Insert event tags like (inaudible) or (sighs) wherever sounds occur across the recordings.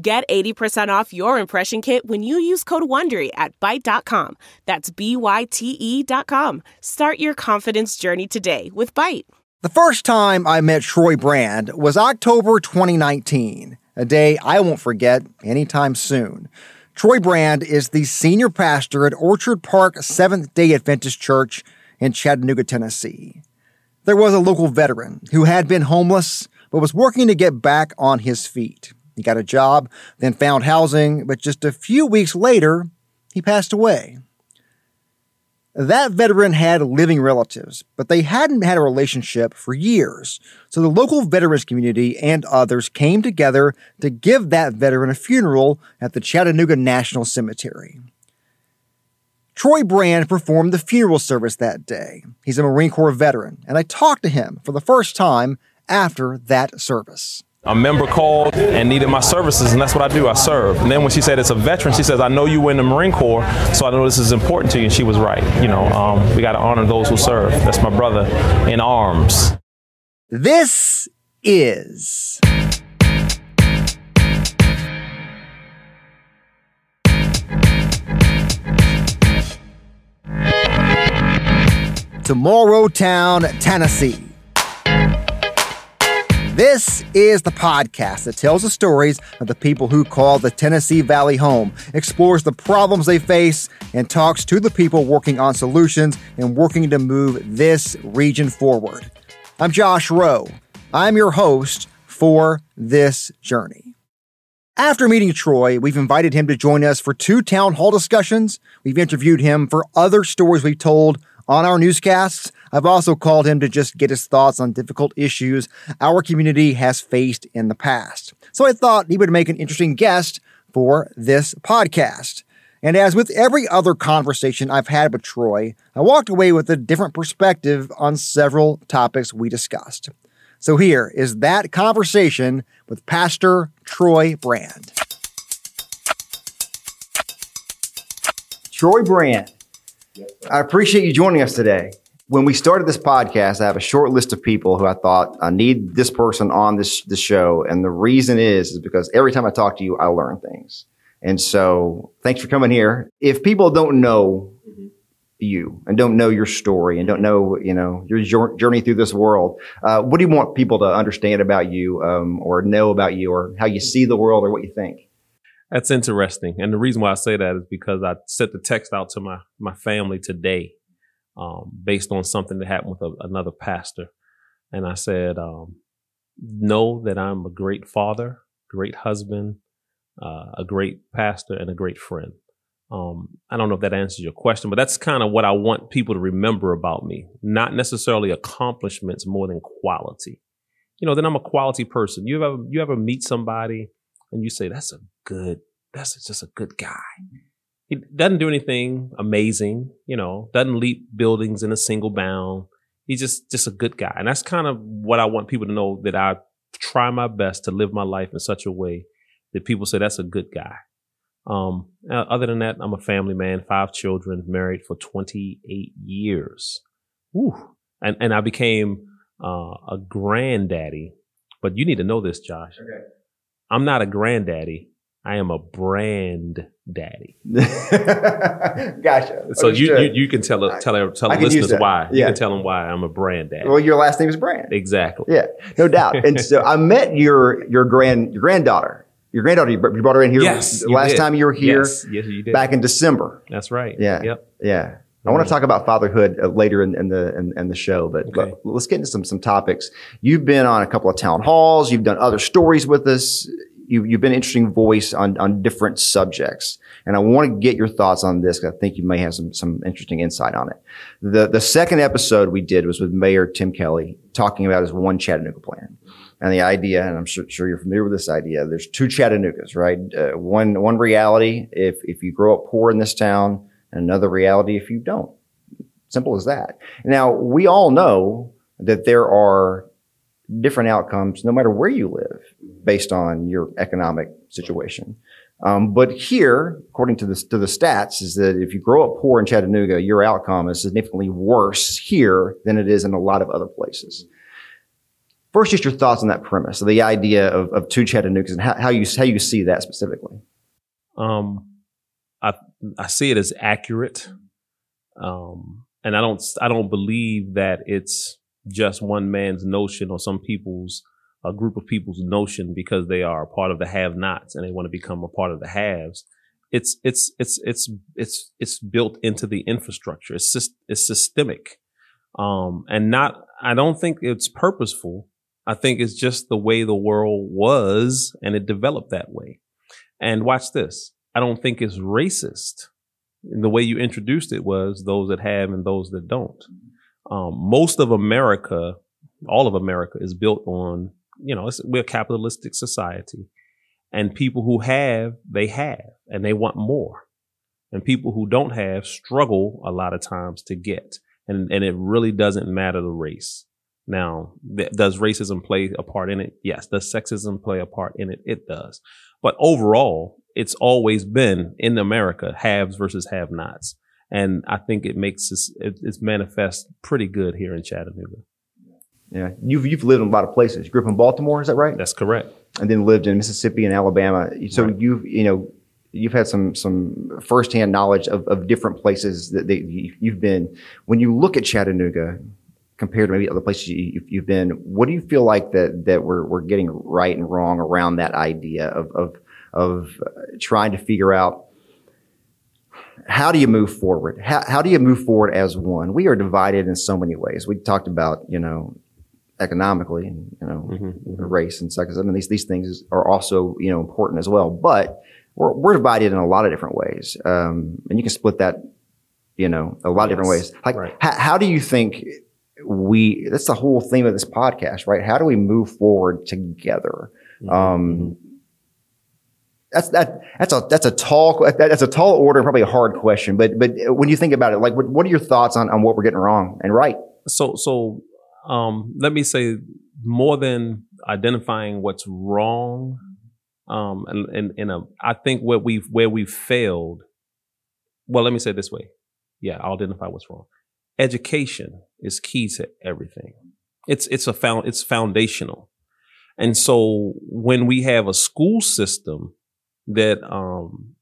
Get 80% off your impression kit when you use code WONDERY at Byte.com. That's B-Y-T-E dot com. Start your confidence journey today with Byte. The first time I met Troy Brand was October 2019, a day I won't forget anytime soon. Troy Brand is the senior pastor at Orchard Park Seventh day Adventist Church in Chattanooga, Tennessee. There was a local veteran who had been homeless but was working to get back on his feet. He got a job, then found housing, but just a few weeks later, he passed away. That veteran had living relatives, but they hadn't had a relationship for years. So the local veterans community and others came together to give that veteran a funeral at the Chattanooga National Cemetery. Troy Brand performed the funeral service that day. He's a Marine Corps veteran, and I talked to him for the first time after that service a member called and needed my services, and that's what I do. I serve. And then when she said it's a veteran, she says, "I know you were in the Marine Corps, so I know this is important to you." And she was right. You know, um, we got to honor those who serve. That's my brother in arms. This is. Tomorrow Town, Tennessee. This is the podcast that tells the stories of the people who call the Tennessee Valley home, explores the problems they face, and talks to the people working on solutions and working to move this region forward. I'm Josh Rowe. I'm your host for this journey. After meeting Troy, we've invited him to join us for two town hall discussions. We've interviewed him for other stories we've told on our newscasts. I've also called him to just get his thoughts on difficult issues our community has faced in the past. So I thought he would make an interesting guest for this podcast. And as with every other conversation I've had with Troy, I walked away with a different perspective on several topics we discussed. So here is that conversation with Pastor Troy Brand. Troy Brand, I appreciate you joining us today when we started this podcast, I have a short list of people who I thought I need this person on this this show, and the reason is is because every time I talk to you, I learn things. And so, thanks for coming here. If people don't know you and don't know your story and don't know you know your journey through this world, uh, what do you want people to understand about you, um, or know about you, or how you see the world, or what you think? That's interesting, and the reason why I say that is because I sent the text out to my my family today um, based on something that happened with a, another pastor. And I said, um, know that I'm a great father, great husband, uh, a great pastor, and a great friend. Um, I don't know if that answers your question, but that's kind of what I want people to remember about me. Not necessarily accomplishments more than quality. You know, then I'm a quality person. You ever you ever meet somebody and you say, that's a good, that's just a good guy he doesn't do anything amazing, you know, doesn't leap buildings in a single bound. He's just just a good guy. And that's kind of what I want people to know that I try my best to live my life in such a way that people say that's a good guy. Um, uh, other than that, I'm a family man, five children, married for 28 years. Whew. And and I became uh, a granddaddy. But you need to know this, Josh. Okay. I'm not a granddaddy. I am a brand daddy. (laughs) gotcha. So you, you, you can tell tell tell the listeners why. Yeah. You can tell them why I'm a brand daddy. Well, your last name is Brand. Exactly. Yeah, no doubt. and so (laughs) I met your your grand your granddaughter. Your granddaughter, you brought her in here yes, last did. time you were here. Yes, yes, you did. Back in December. That's right. Yeah. Yep. Yeah. I want to talk about fatherhood uh, later in, in the in, in, the show, but, okay. but let's get into some some topics. You've been on a couple of town halls. You've done other stories with us you, you've been an interesting voice on, on different subjects. And I want to get your thoughts on this I think you may have some, some interesting insight on it. The, the second episode we did was with Mayor Tim Kelly talking about his one Chattanooga plan. and the idea, and I'm sure, sure you're familiar with this idea. There's two Chattanoogas, right? Uh, one one reality if if you grow up poor in this town, and another reality if you don't. Simple as that. Now we all know that there are different outcomes no matter where you live based on your economic situation. Um, but here, according to the, to the stats, is that if you grow up poor in Chattanooga, your outcome is significantly worse here than it is in a lot of other places. First, just your thoughts on that premise, the idea of, of two Chattanoogas and how, how, you how you see that specifically. Um, I see it as accurate, um, and I don't I don't believe that it's just one man's notion or some people's a group of people's notion because they are part of the have-nots and they want to become a part of the haves. It's it's it's it's it's it's built into the infrastructure. It's just it's systemic, um, and not. I don't think it's purposeful. I think it's just the way the world was, and it developed that way. And watch this. I don't think it's racist. And the way you introduced it was those that have and those that don't. Um, most of America, all of America, is built on you know, we're a capitalistic society and people who have, they have and they want more. And people who don't have struggle a lot of times to get. And, and it really doesn't matter the race. Now, th- does racism play a part in it? Yes. Does sexism play a part in it? It does. But overall, it's always been in America haves versus have nots. And I think it makes us, it, it's manifest pretty good here in Chattanooga. Yeah, you've you've lived in a lot of places. You grew up in Baltimore, is that right? That's correct. And then lived in Mississippi and Alabama. So right. you've you know you've had some some firsthand knowledge of, of different places that they, you've been. When you look at Chattanooga compared to maybe other places you, have been, what do you feel like that that we're we're getting right and wrong around that idea of of of trying to figure out how do you move forward? How, how do you move forward as one? We are divided in so many ways. We talked about, you know, economically and you know mm-hmm, mm-hmm. race and sexism and these these things are also you know important as well but we're, we're divided in a lot of different ways um, and you can split that you know a lot yes. of different ways like right. how, how do you think we that's the whole theme of this podcast right how do we move forward together mm-hmm. um, that's that that's a that's a tall that's a tall order and probably a hard question but but when you think about it like what, what are your thoughts on, on what we're getting wrong and right so so um, let me say more than identifying what's wrong. Um, and, and, and a, I think where we've, where we've failed, well, let me say it this way. Yeah, I'll identify what's wrong. Education is key to everything. It's, it's a found, it's foundational. And so when we have a school system that, um,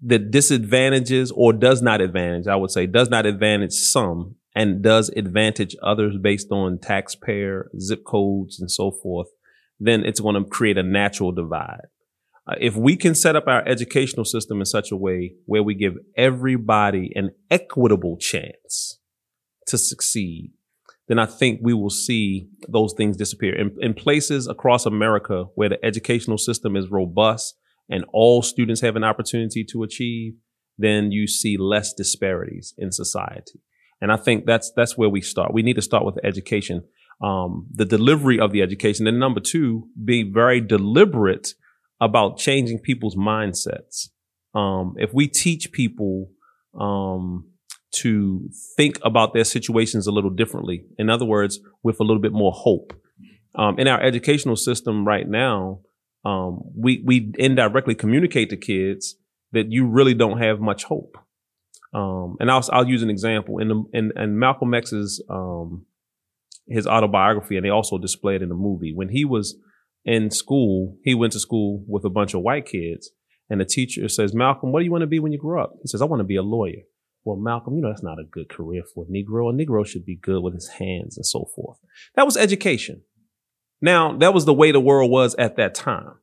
that disadvantages or does not advantage, I would say, does not advantage some and does advantage others based on taxpayer zip codes and so forth, then it's going to create a natural divide. Uh, if we can set up our educational system in such a way where we give everybody an equitable chance to succeed, then I think we will see those things disappear. In, in places across America where the educational system is robust and all students have an opportunity to achieve, then you see less disparities in society. And I think that's that's where we start. We need to start with education, um, the delivery of the education, and number two, be very deliberate about changing people's mindsets. Um, if we teach people um, to think about their situations a little differently, in other words, with a little bit more hope, um, in our educational system right now, um, we we indirectly communicate to kids that you really don't have much hope. Um, and I'll, I'll use an example in the, in, in Malcolm X's, um, his autobiography, and they also display it in the movie. When he was in school, he went to school with a bunch of white kids, and the teacher says, Malcolm, what do you want to be when you grow up? He says, I want to be a lawyer. Well, Malcolm, you know, that's not a good career for a Negro. A Negro should be good with his hands and so forth. That was education. Now, that was the way the world was at that time.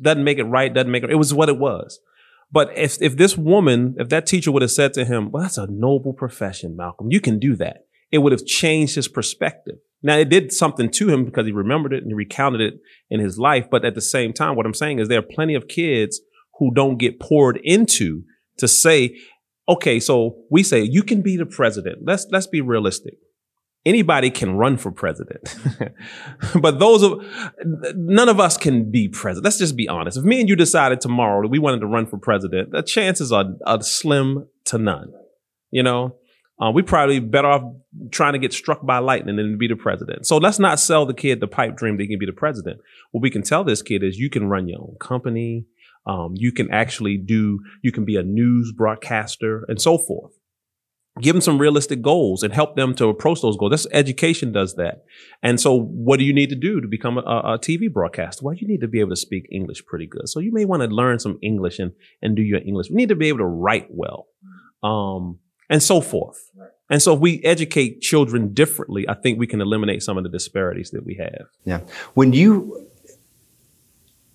Doesn't make it right, doesn't make it, it was what it was. But if, if this woman, if that teacher would have said to him, well, that's a noble profession, Malcolm, you can do that. It would have changed his perspective. Now it did something to him because he remembered it and he recounted it in his life. But at the same time, what I'm saying is there are plenty of kids who don't get poured into to say, okay, so we say you can be the president. Let's, let's be realistic. anybody can run for president. (laughs) but those of none of us can be president. Let's just be honest. If me and you decided tomorrow that we wanted to run for president, the chances are, are slim to none. You know, uh, we probably better off trying to get struck by lightning than be the president. So let's not sell the kid the pipe dream that he can be the president. What we can tell this kid is you can run your own company. Um, you can actually do, you can be a news broadcaster and so forth give them some realistic goals and help them to approach those goals. That's education does that. And so what do you need to do to become a, a, TV broadcaster? Well, you need to be able to speak English pretty good. So you may want to learn some English and, and do your English. You need to be able to write well. Um, and so forth. And so if we educate children differently, I think we can eliminate some of the disparities that we have. Yeah. When you,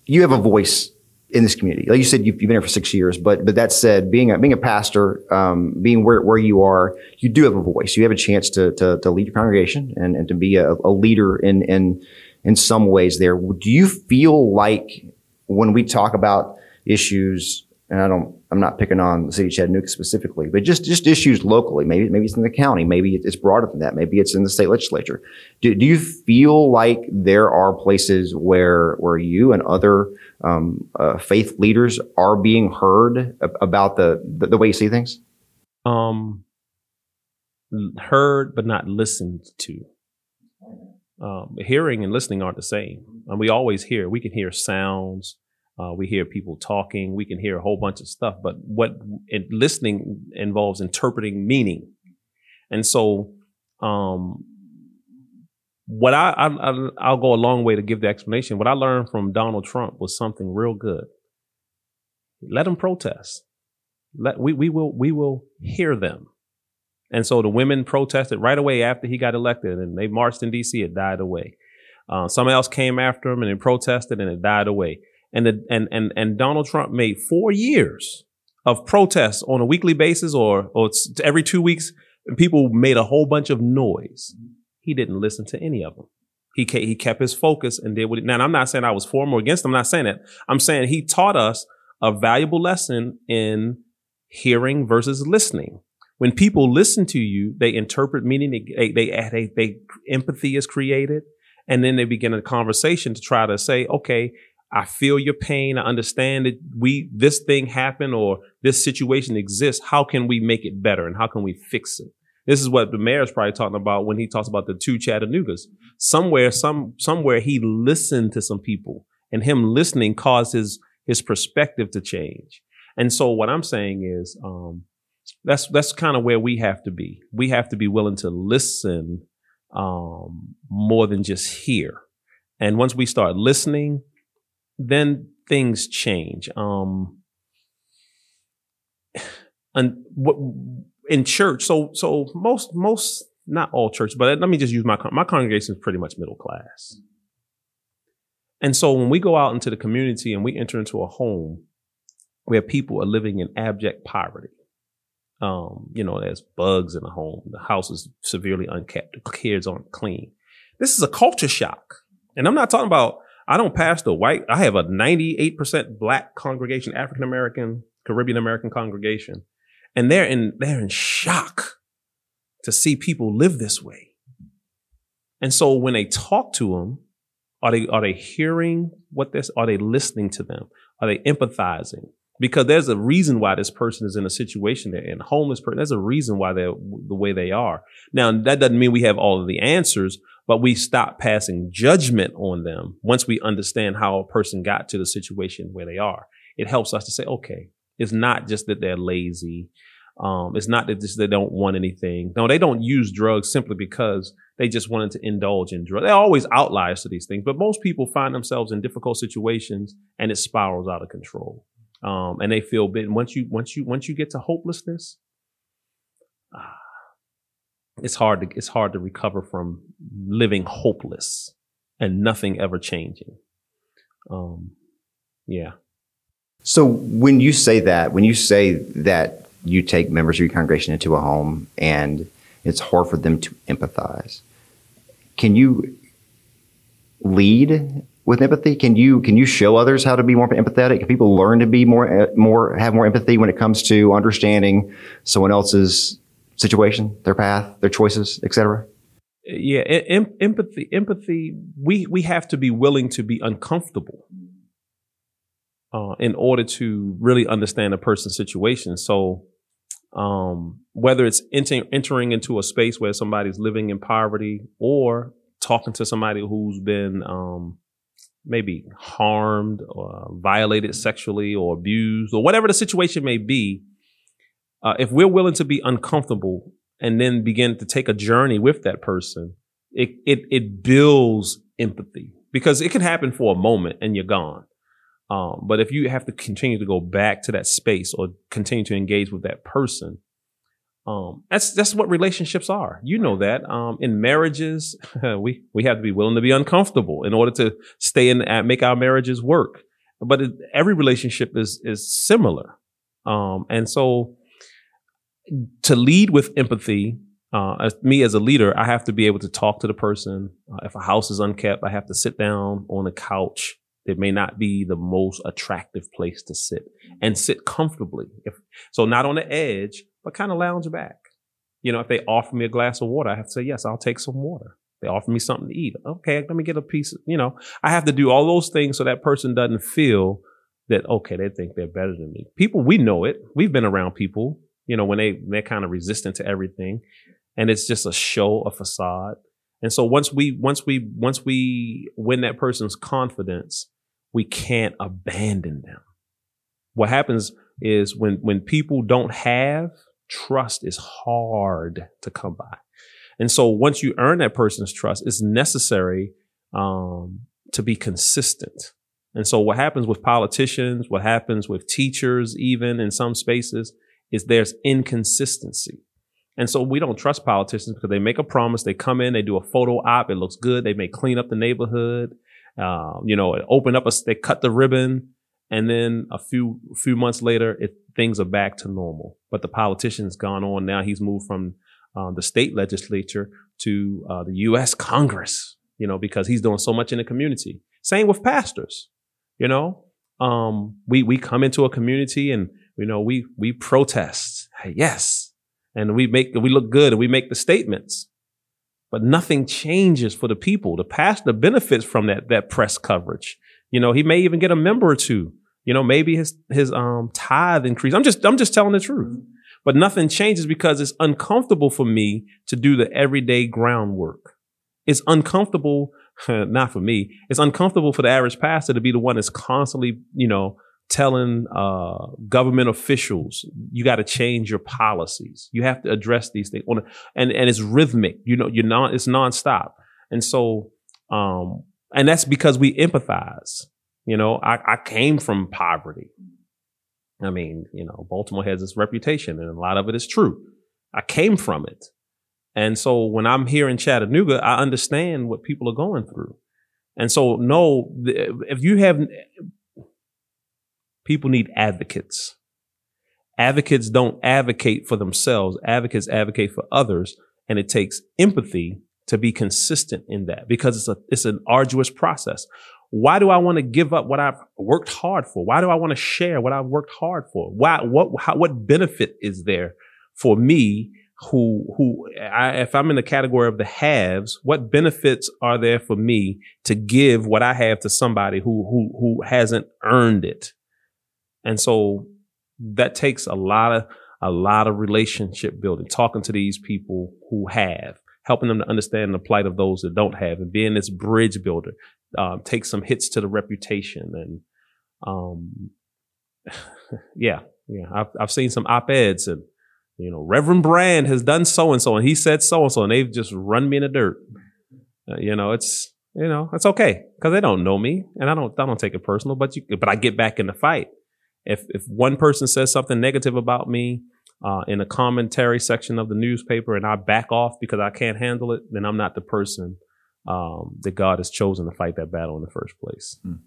you have a voice in this community. Like you said, you've, you've, been here for six years, but but that said, being a being a pastor, um, being where where you are, you do have a voice. You have a chance to to, to lead your congregation and, and to be a, a leader in in in some ways. There, do you feel like when we talk about issues, and I don't, I'm not picking on the city of Chattanooga specifically, but just just issues locally. Maybe maybe it's in the county, maybe it's broader than that. Maybe it's in the state legislature. Do, do you feel like there are places where where you and other um, uh, faith leaders are being heard about the, the, the way you see things? Um, heard but not listened to. Um, hearing and listening aren't the same. And we always hear. We can hear sounds. Uh, we hear people talking. We can hear a whole bunch of stuff. But what listening involves interpreting meaning. And so, um, what I, I I'll go a long way to give the explanation. What I learned from Donald Trump was something real good. Let them protest. Let we we will we will hear them. And so the women protested right away after he got elected, and they marched in D.C. It died away. Uh, someone else came after him and they protested, and it died away. And the and and and Donald Trump made four years of protests on a weekly basis, or or every two weeks. And people made a whole bunch of noise. He didn't listen to any of them. He he kept his focus and did what. He, now I'm not saying I was for him or against him. I'm not saying that. I'm saying he taught us a valuable lesson in hearing versus listening. When people listen to you, they interpret meaning. They they they, they empathy is created, and then they begin a conversation to try to say, okay, I feel your pain. I understand that we this thing happened or this situation exists. How can we make it better and how can we fix it? This is what the mayor is probably talking about when he talks about the two Chattanoogas. Somewhere, some somewhere he listened to some people, and him listening caused his his perspective to change. And so, what I'm saying is, um, that's that's kind of where we have to be. We have to be willing to listen um, more than just hear. And once we start listening, then things change. Um, and what in church. So so most most not all churches, but let me just use my my congregation is pretty much middle class. And so when we go out into the community and we enter into a home where people are living in abject poverty, um, you know, there's bugs in the home, the house is severely unkept, the kids aren't clean. This is a culture shock. And I'm not talking about, I don't pastor white, I have a 98% black congregation, African American, Caribbean American congregation and they're in they're in shock to see people live this way. And so when they talk to them, are they are they hearing what this? Are they listening to them? Are they empathizing? Because there's a reason why this person is in a situation they're in, homeless person. There's a reason why they're the way they are. Now that doesn't mean we have all of the answers, but we stop passing judgment on them once we understand how a person got to the situation where they are. It helps us to say, okay, it's not just that they're lazy. Um, it's not that just they don't want anything. No, they don't use drugs simply because they just wanted to indulge in drugs. They're always outliers to these things, but most people find themselves in difficult situations and it spirals out of control. Um, and they feel bitten. Once you once you once you get to hopelessness, uh, it's hard to it's hard to recover from living hopeless and nothing ever changing. Um, yeah. So when you say that, when you say that you take members of your congregation into a home and it's hard for them to empathize, can you lead with empathy? Can you can you show others how to be more empathetic? Can people learn to be more more have more empathy when it comes to understanding someone else's situation, their path, their choices, etc.? yeah, em- empathy, empathy. We we have to be willing to be uncomfortable uh, in order to really understand a person's situation. So, um, whether it's enter- entering into a space where somebody's living in poverty or talking to somebody who's been um, maybe harmed or violated sexually or abused or whatever the situation may be, uh, if we're willing to be uncomfortable and then begin to take a journey with that person, it, it, it builds empathy because it can happen for a moment and you're gone. Um, but if you have to continue to go back to that space or continue to engage with that person, um, that's that's what relationships are. You know that. Um, in marriages, (laughs) we we have to be willing to be uncomfortable in order to stay in and make our marriages work. But it, every relationship is is similar, um, and so to lead with empathy. Uh, as me as a leader, I have to be able to talk to the person. Uh, if a house is unkept, I have to sit down on a couch it may not be the most attractive place to sit and sit comfortably. If, so not on the edge, but kind of lounge back. You know, if they offer me a glass of water, I have to say, yes, I'll take some water. They offer me something to eat. Okay, let me get a piece. Of, you know, I have to do all those things so that person doesn't feel that, okay, they think they're better than me. People, we know it. We've been around people, you know, when they, they're kind of resistant to everything and it's just a show, a facade. And so once we, once we, once we win that person's confidence, we can't abandon them. What happens is when, when people don't have trust is hard to come by. And so once you earn that person's trust, it's necessary, um, to be consistent. And so what happens with politicians, what happens with teachers, even in some spaces, is there's inconsistency. And so we don't trust politicians because they make a promise. They come in, they do a photo op. It looks good. They may clean up the neighborhood. Uh, you know, open up a, they cut the ribbon and then a few, few months later, it, things are back to normal. But the politician's gone on now. He's moved from uh, the state legislature to uh, the U.S. Congress, you know, because he's doing so much in the community. Same with pastors, you know. Um, we we come into a community and you know we we protest, yes, and we make we look good and we make the statements, but nothing changes for the people. The pastor benefits from that that press coverage. You know, he may even get a member or two. You know, maybe his his um tithe increase. I'm just I'm just telling the truth. But nothing changes because it's uncomfortable for me to do the everyday groundwork. It's uncomfortable, (laughs) not for me. It's uncomfortable for the average pastor to be the one that's constantly, you know, telling uh, government officials you got to change your policies. You have to address these things. And and it's rhythmic. You know, you're not. It's nonstop. And so, um, and that's because we empathize. You know, I, I came from poverty. I mean, you know, Baltimore has this reputation, and a lot of it is true. I came from it. And so when I'm here in Chattanooga, I understand what people are going through. And so, no, if you have People need advocates. Advocates don't advocate for themselves. Advocates advocate for others. And it takes empathy to be consistent in that because it's a, it's an arduous process. Why do I want to give up what I've worked hard for? Why do I want to share what I've worked hard for? Why, what, how, what benefit is there for me who, who, I, if I'm in the category of the haves, what benefits are there for me to give what I have to somebody who, who, who hasn't earned it? And so that takes a lot of, a lot of relationship building, talking to these people who have, helping them to understand the plight of those that don't have and being this bridge builder, um, take some hits to the reputation. And, um, (laughs) yeah, yeah, I've, I've seen some op-eds and, you know, Reverend Brand has done so and so, and he said so and so, and they've just run me in the dirt. Uh, you know, it's you know, it's okay because they don't know me, and I don't I don't take it personal. But you, but I get back in the fight, if if one person says something negative about me uh, in a commentary section of the newspaper and I back off because I can't handle it, then I'm not the person um, that God has chosen to fight that battle in the first place. Mm.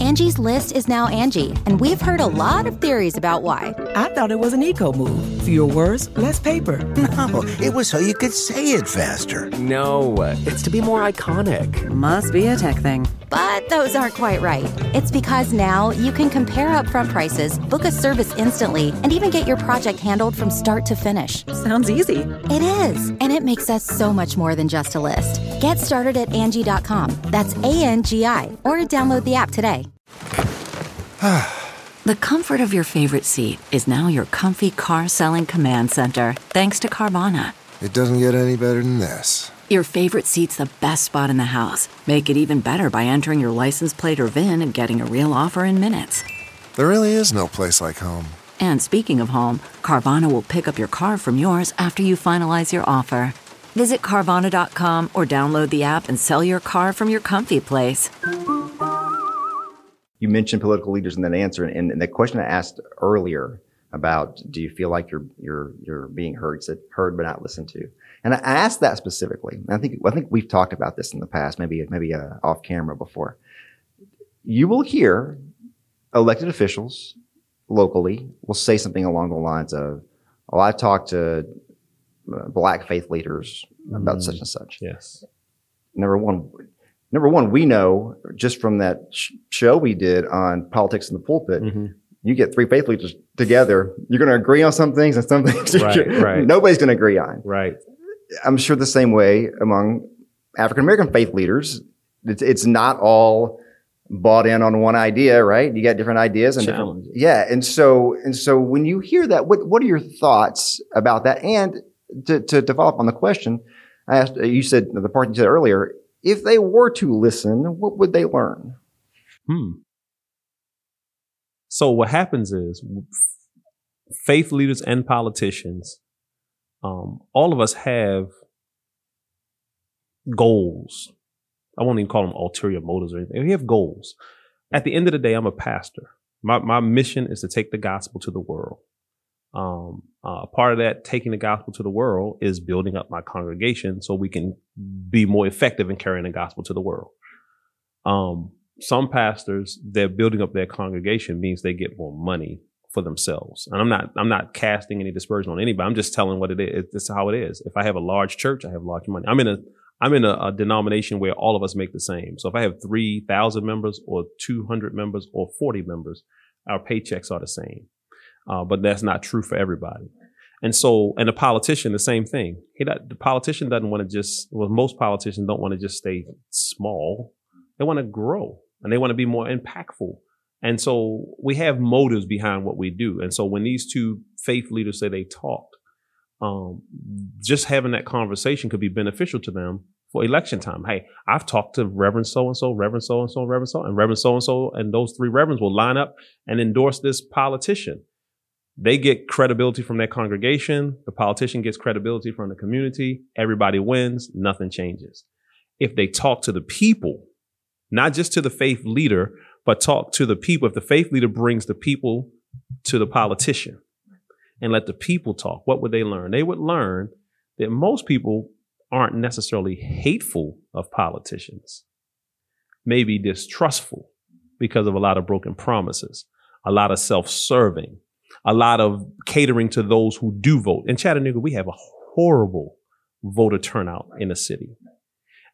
Angie's list is now Angie, and we've heard a lot of theories about why. I thought it was an eco move Fewer words, less paper. (laughs) No, it was so you could say it faster. No, it's to be more iconic. Must be a tech thing. But those aren't quite right. It's because now you can compare upfront prices, book a service instantly, and even get your project handled from start to finish. Sounds easy. It is, and it makes us so much more than just a list. Get started at Angie.com. That's A N G I, or download the app today. (sighs) The comfort of your favorite seat is now your comfy car selling command center, thanks to Carvana. It doesn't get any better than this. Your favorite seat's the best spot in the house. Make it even better by entering your license plate or VIN and getting a real offer in minutes. There really is no place like home. And speaking of home, Carvana will pick up your car from yours after you finalize your offer. Visit Carvana.com or download the app and sell your car from your comfy place. You mentioned political leaders in that answer, and, and the question I asked earlier about do you feel like you're you're you're being heard said heard but not listened to and i asked that specifically i think i think we've talked about this in the past maybe maybe uh, off camera before you will hear elected officials locally will say something along the lines of well i've talked to uh, black faith leaders about Mm. such and such Yes. number one number one we know just from that sh- show we did on politics in the pulpit Mm-hmm. you get three faith leaders together, you're going to agree on some things and some things (laughs) Right, right. nobody's going to agree on. Right. I'm sure the same way among African American faith leaders. It's, it's not all bought in on one idea, right? You got different ideas and different, Challenges. yeah. And so, and so when you hear that, what, what are your thoughts about that? And to, to develop on the question, I asked, you said the part you said earlier, if they were to listen, what would they learn? Hmm. So what happens is faith leaders and politicians, um, all of us have goals. I won't even call them ulterior motives or anything. We have goals. At the end of the day, I'm a pastor. My, my mission is to take the gospel to the world. Um, uh, part of that taking the gospel to the world is building up my congregation so we can be more effective in carrying the gospel to the world. Um, some pastors, they're building up their congregation means they get more money for themselves. And I'm not, I'm not casting any dispersion on anybody. I'm just telling what it is. Is how it is. If I have a large church, I have large money. I'm in a, I'm in a, a denomination where all of us make the same. So if I have 3,000 members or 200 members or 40 members, our paychecks are the same. Uh, but that's not true for everybody. And so, and a politician, the same thing. He, the politician doesn't want to just, well, most politicians don't want to just stay small. They want to grow and they want to be more impactful. And so we have motives behind what we do. And so when these two faith leaders say they talked, um, just having that conversation could be beneficial to them for election time. Hey, I've talked to Reverend so and so, Reverend so and so, Reverend so, and Reverend so and so, and those three reverends will line up and endorse this politician. They get credibility from their congregation. The politician gets credibility from the community. Everybody wins. Nothing changes. If they talk to the people, not just to the faith leader, but talk to the people. If the faith leader brings the people to the politician and let the people talk, what would they learn? They would learn that most people aren't necessarily hateful of politicians, maybe distrustful because of a lot of broken promises, a lot of self serving, a lot of catering to those who do vote. In Chattanooga, we have a horrible voter turnout in the city.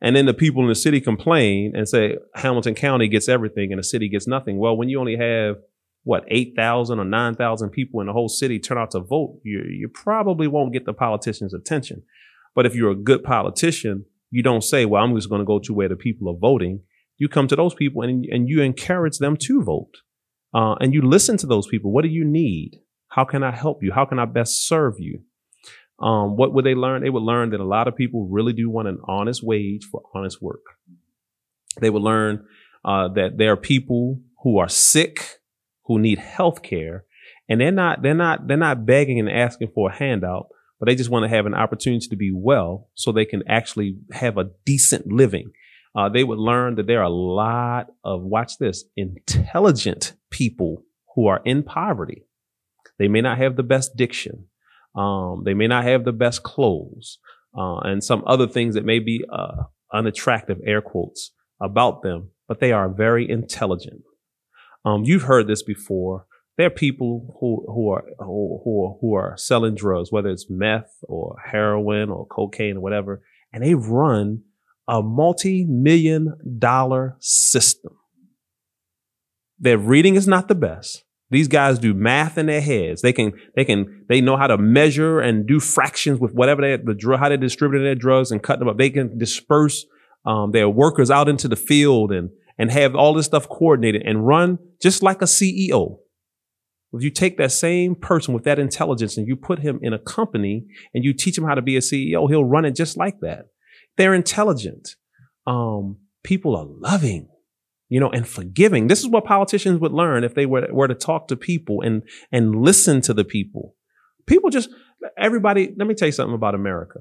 And then the people in the city complain and say Hamilton County gets everything and the city gets nothing. Well, when you only have what, 8,000 or 9,000 people in the whole city turn out to vote, you, you probably won't get the politician's attention. But if you're a good politician, you don't say, well, I'm just going to go to where the people are voting. You come to those people and, and you encourage them to vote. Uh, and you listen to those people. What do you need? How can I help you? How can I best serve you? Um, what would they learn? They would learn that a lot of people really do want an honest wage for honest work. They would learn uh, that there are people who are sick, who need health care, and they're not they're not they're not begging and asking for a handout, but they just want to have an opportunity to be well, so they can actually have a decent living. Uh, they would learn that there are a lot of watch this intelligent people who are in poverty. They may not have the best diction. Um, they may not have the best clothes uh, and some other things that may be uh, unattractive, air quotes, about them, but they are very intelligent. Um, you've heard this before there are people who who are who who are, who are selling drugs, whether it's meth or heroin or cocaine or whatever, and they run a multi-million dollar system. Their reading is not the best. These guys do math in their heads. They can, they can, they know how to measure and do fractions with whatever they, the drug, how they distribute their drugs and cut them up. They can disperse, um, their workers out into the field and, and have all this stuff coordinated and run just like a CEO. If you take that same person with that intelligence and you put him in a company and you teach him how to be a CEO, he'll run it just like that. They're intelligent. Um, people are loving you know, and forgiving. This is what politicians would learn if they were, were to talk to people and, and listen to the people. People just, everybody, let me tell you something about America.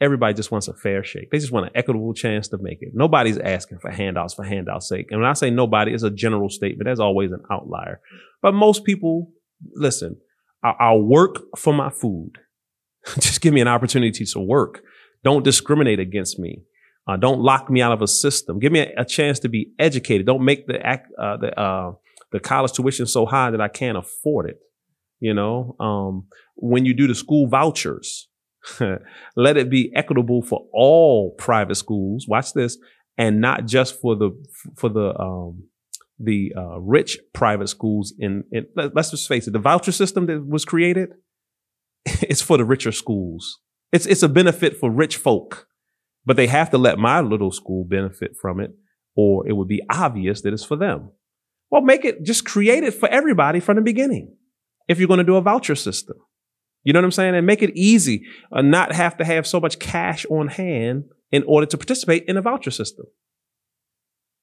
Everybody just wants a fair shake. They just want an equitable chance to make it. Nobody's asking for handouts for handouts sake. And when I say nobody, it's a general statement. There's always an outlier. But most people, listen, I'll work for my food. (laughs) just give me an opportunity to work. Don't discriminate against me. Uh, don't lock me out of a system. Give me a, a chance to be educated. Don't make the uh, the uh, the college tuition so high that I can't afford it. You know, um, when you do the school vouchers, (laughs) let it be equitable for all private schools. Watch this, and not just for the for the um, the uh, rich private schools. In, in let's just face it, the voucher system that was created, (laughs) it's for the richer schools. It's it's a benefit for rich folk but they have to let my little school benefit from it, or it would be obvious that it's for them. Well, make it, just create it for everybody from the beginning. If you're going to do a voucher system, you know what I'm saying? And make it easy, and uh, not have to have so much cash on hand in order to participate in a voucher system.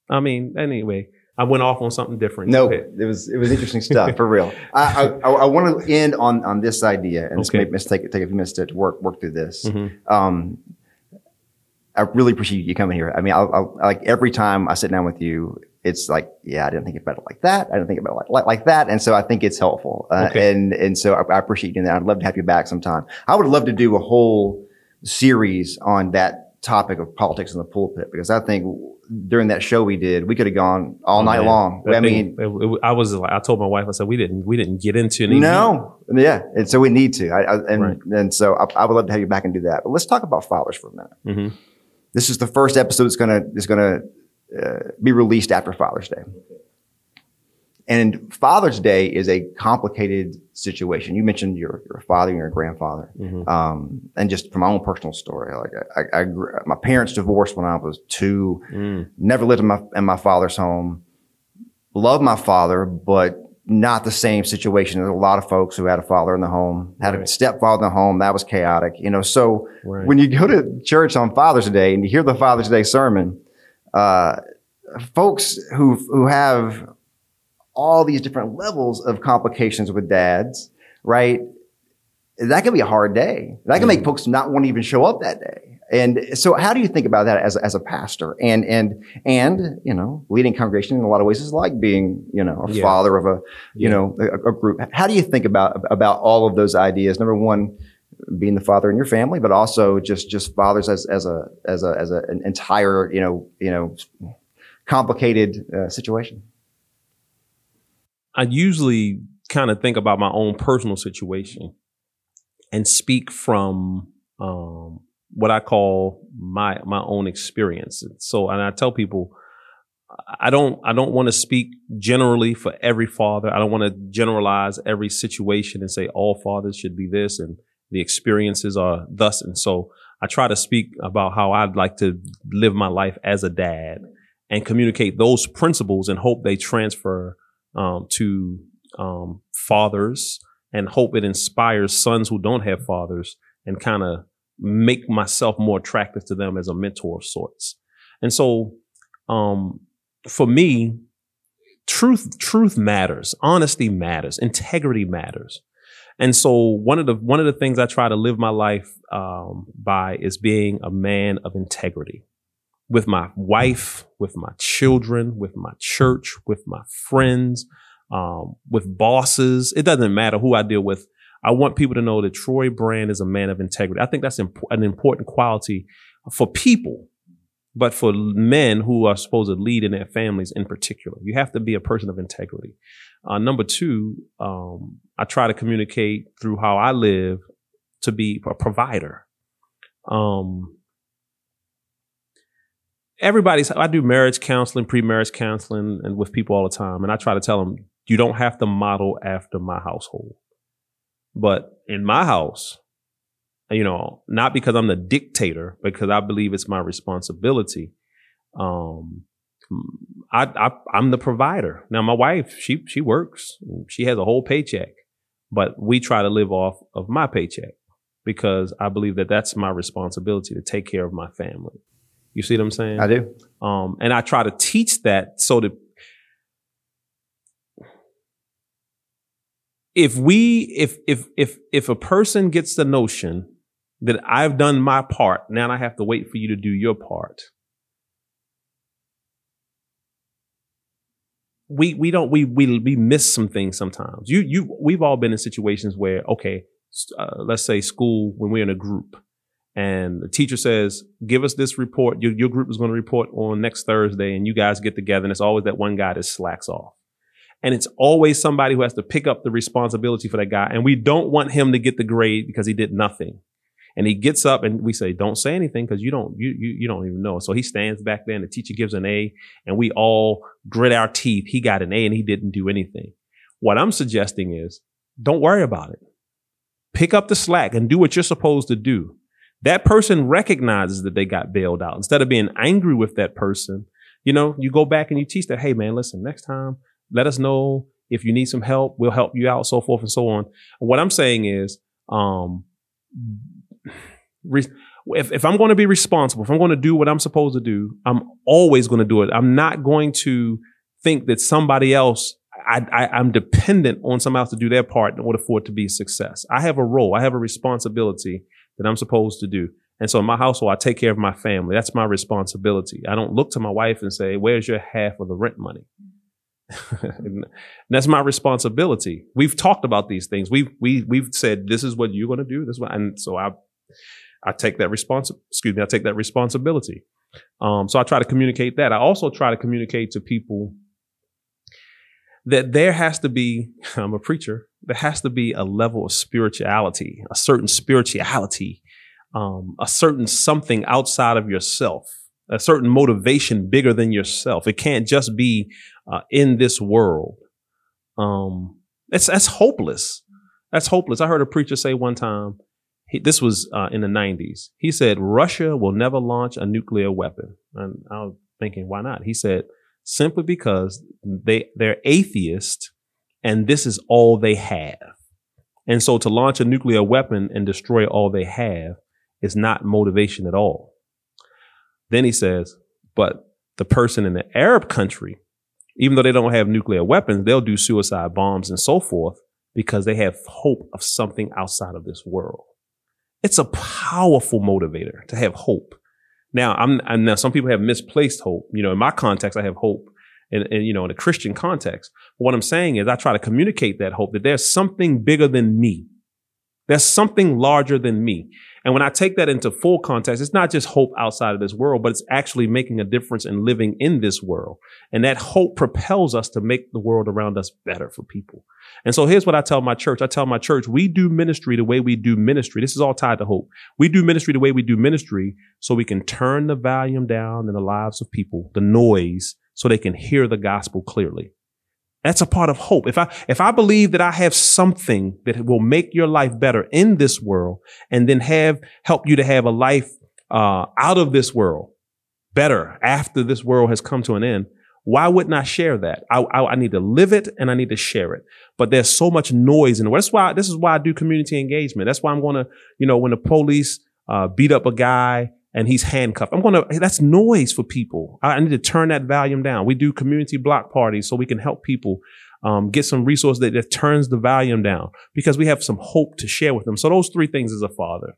I mean, anyway, I went off on something different. No, it was it was interesting stuff for real. I, I, I want to end on on this idea, and okay. this may take take a few minutes to work work through this. Mm-hmm. Um, I really appreciate you coming here. I mean, I'll, I'll, like every time I sit down with you, it's like, yeah, I didn't think about it like that. I didn't think about it like, like, like that. And so I think it's helpful. Uh, okay. And, and so I, I, appreciate you doing that. I'd love to have you back sometime. I would love to do a whole series on that topic of politics in the pulpit because I think during that show we did, we could have gone all oh, night man. long. That I thing, mean, it, it, I was like, I told my wife, I said, we didn't, we didn't get into it. No, yeah. And so we need to. I, I and, right. and so I, I, would love to have you back and do that. But let's talk about fathers for a minute. Mm-hmm. This is the first episode that's gonna is gonna uh, be released after Father's Day. And Father's Day is a complicated situation. You mentioned your your father and your grandfather, mm-hmm. um, and just from my own personal story, like I, I, I, my parents divorced when I was two. Mm. Never lived in my in my father's home. Loved my father, but not the same situation as a lot of folks who had a father in the home, had right. a stepfather in the home. That was chaotic, you know. So right. when you go to church on Father's Day and you hear the Father's Day sermon, uh, folks who who have all these different levels of complications with dads, right? That can be a hard day. That can mm. make folks not want to even show up that day. And so how do you think about that as, as a pastor? And, and, and, you know, leading congregation in a lot of ways is like being, you know, a yeah. father of a, you yeah. know, a, a, group. How do you think about, about all of those ideas? Number one, being the father in your family, but also just, just fathers as, as a, as a, as a, an entire, you know, you know, complicated uh, situation. I usually kind of think about my own personal situation and speak from, um, what I call my my own experience. So, and I tell people, I don't I don't want to speak generally for every father. I don't want to generalize every situation and say all fathers should be this and the experiences are thus. And so, I try to speak about how I'd like to live my life as a dad and communicate those principles and hope they transfer um, to um, fathers and hope it inspires sons who don't have fathers and kind of make myself more attractive to them as a mentor of sorts. And so, um, for me, truth, truth matters. Honesty matters. Integrity matters. And so one of the, one of the things I try to live my life, um, by is being a man of integrity with my wife, with my children, with my church, with my friends, um, with bosses. It doesn't matter who I deal with. I want people to know that Troy Brand is a man of integrity. I think that's imp- an important quality for people. but for men who are supposed to lead in their families in particular. You have to be a person of integrity. Uh, number two, um, I try to communicate through how I live to be a provider. Um, everybody's, I do marriage counseling, pre-marriage counseling and with people all the time. And I try to tell them, you don't have to model after my household. But in my house, you know, not because I'm the dictator, because I believe it's my responsibility. Um, I, I I'm the provider. Now my wife, she she works, she has a whole paycheck, but we try to live off of my paycheck because I believe that that's my responsibility to take care of my family. You see what I'm saying? I do. Um, and I try to teach that so that if we if if if if a person gets the notion that I've done my part, now I have to wait for you to do your part. We we don't we we we miss some things sometimes. You you we've all been in situations where okay, uh, let's say school when we're in a group and the teacher says, "Give us this report. Your your group is going to report on next Thursday," and you guys get together, and it's always that one guy that slacks off and it's always somebody who has to pick up the responsibility for that guy. And we don't want him to get the grade because he did nothing. And he gets up and we say, don't say anything because you don't, you, you, you don't even know. So he stands back there and the teacher gives an A and we all grit our teeth. He got an A and he didn't do anything. What I'm suggesting is don't worry about it. Pick up the slack and do what you're supposed to do. That person recognizes that they got bailed out. Instead of being angry with that person, you know, you go back and you teach that, hey man, listen, next time, let us know if you need some help. We'll help you out, so forth and so on. What I'm saying is, um, re- if, if I'm going to be responsible, if I'm going to do what I'm supposed to do, I'm always going to do it. I'm not going to think that somebody else, I, am dependent on somebody else to do their part in order for it to be a success. I have a role. I have a responsibility that I'm supposed to do. And so in my household, I take care of my family. That's my responsibility. I don't look to my wife and say, where's your half of the rent money? (laughs) that's my responsibility. We've talked about these things. We've we we've said this is what you're going to do. This one, and so I I take that response. Excuse me. I take that responsibility. Um, so I try to communicate that. I also try to communicate to people that there has to be. (laughs) I'm a preacher. There has to be a level of spirituality, a certain spirituality, um, a certain something outside of yourself a certain motivation bigger than yourself. It can't just be uh, in this world. Um, that's that's hopeless. That's hopeless. I heard a preacher say one time. He, this was uh, in the '90s. He said Russia will never launch a nuclear weapon, and I was thinking, why not? He said simply because they they're atheist, and this is all they have. And so to launch a nuclear weapon and destroy all they have is not motivation at all. Then he says, but the person in the Arab country, even though they don't have nuclear weapons, they'll do suicide bombs and so forth because they have hope of something outside of this world. It's a powerful motivator to have hope. Now, I'm, and now some people have misplaced hope. You know, in my context, I have hope and, you know, in a Christian context. What I'm saying is I try to communicate that hope that there's something bigger than me. There's something larger than me. And when I take that into full context, it's not just hope outside of this world, but it's actually making a difference in living in this world. And that hope propels us to make the world around us better for people. And so here's what I tell my church. I tell my church, we do ministry the way we do ministry. This is all tied to hope. We do ministry the way we do ministry so we can turn the volume down in the lives of people, the noise, so they can hear the gospel clearly. That's a part of hope. If I, if I believe that I have something that will make your life better in this world and then have, help you to have a life, uh, out of this world better after this world has come to an end, why wouldn't I share that? I, I, I, need to live it and I need to share it. But there's so much noise in. That's why, this is why I do community engagement. That's why I'm going to, you know, when the police, uh, beat up a guy and he's handcuffed. I'm going to, that's noise for people. I need to turn that volume down. We do community block parties so we can help people um, get some resource that, that turns the volume down because we have some hope to share with them. So those three things as a father,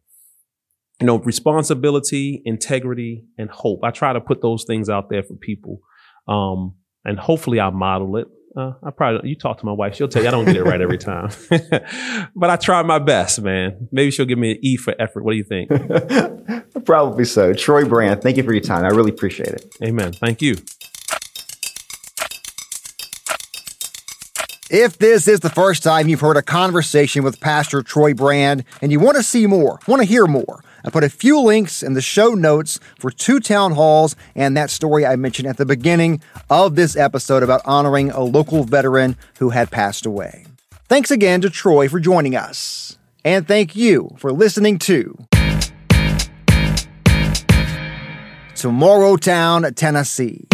you know, responsibility, integrity, and hope. I try to put those things out there for people. Um, and hopefully I model it. Uh, I probably you talk to my wife. She'll tell you I don't get it right every time, (laughs) but I try my best, man. Maybe she'll give me an E for effort. What do you think? (laughs) Probably so. Troy Brand, thank you for your time. I really appreciate it. Amen. Thank you. If this is the first time you've heard a conversation with Pastor Troy Brand and you want to see more, want to hear more, I put a few links in the show notes for two town halls and that story I mentioned at the beginning of this episode about honoring a local veteran who had passed away. Thanks again to Troy for joining us. And thank you for listening to Tomorrow Town, Tennessee.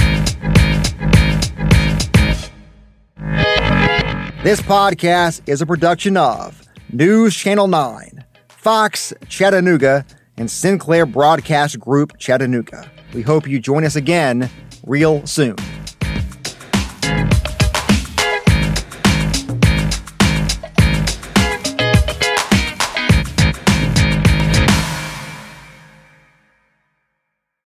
This podcast is a production of NewsChannel 9, Fox Chattanooga, and Sinclair Broadcast Group Chattanooga. We hope you join us again real soon.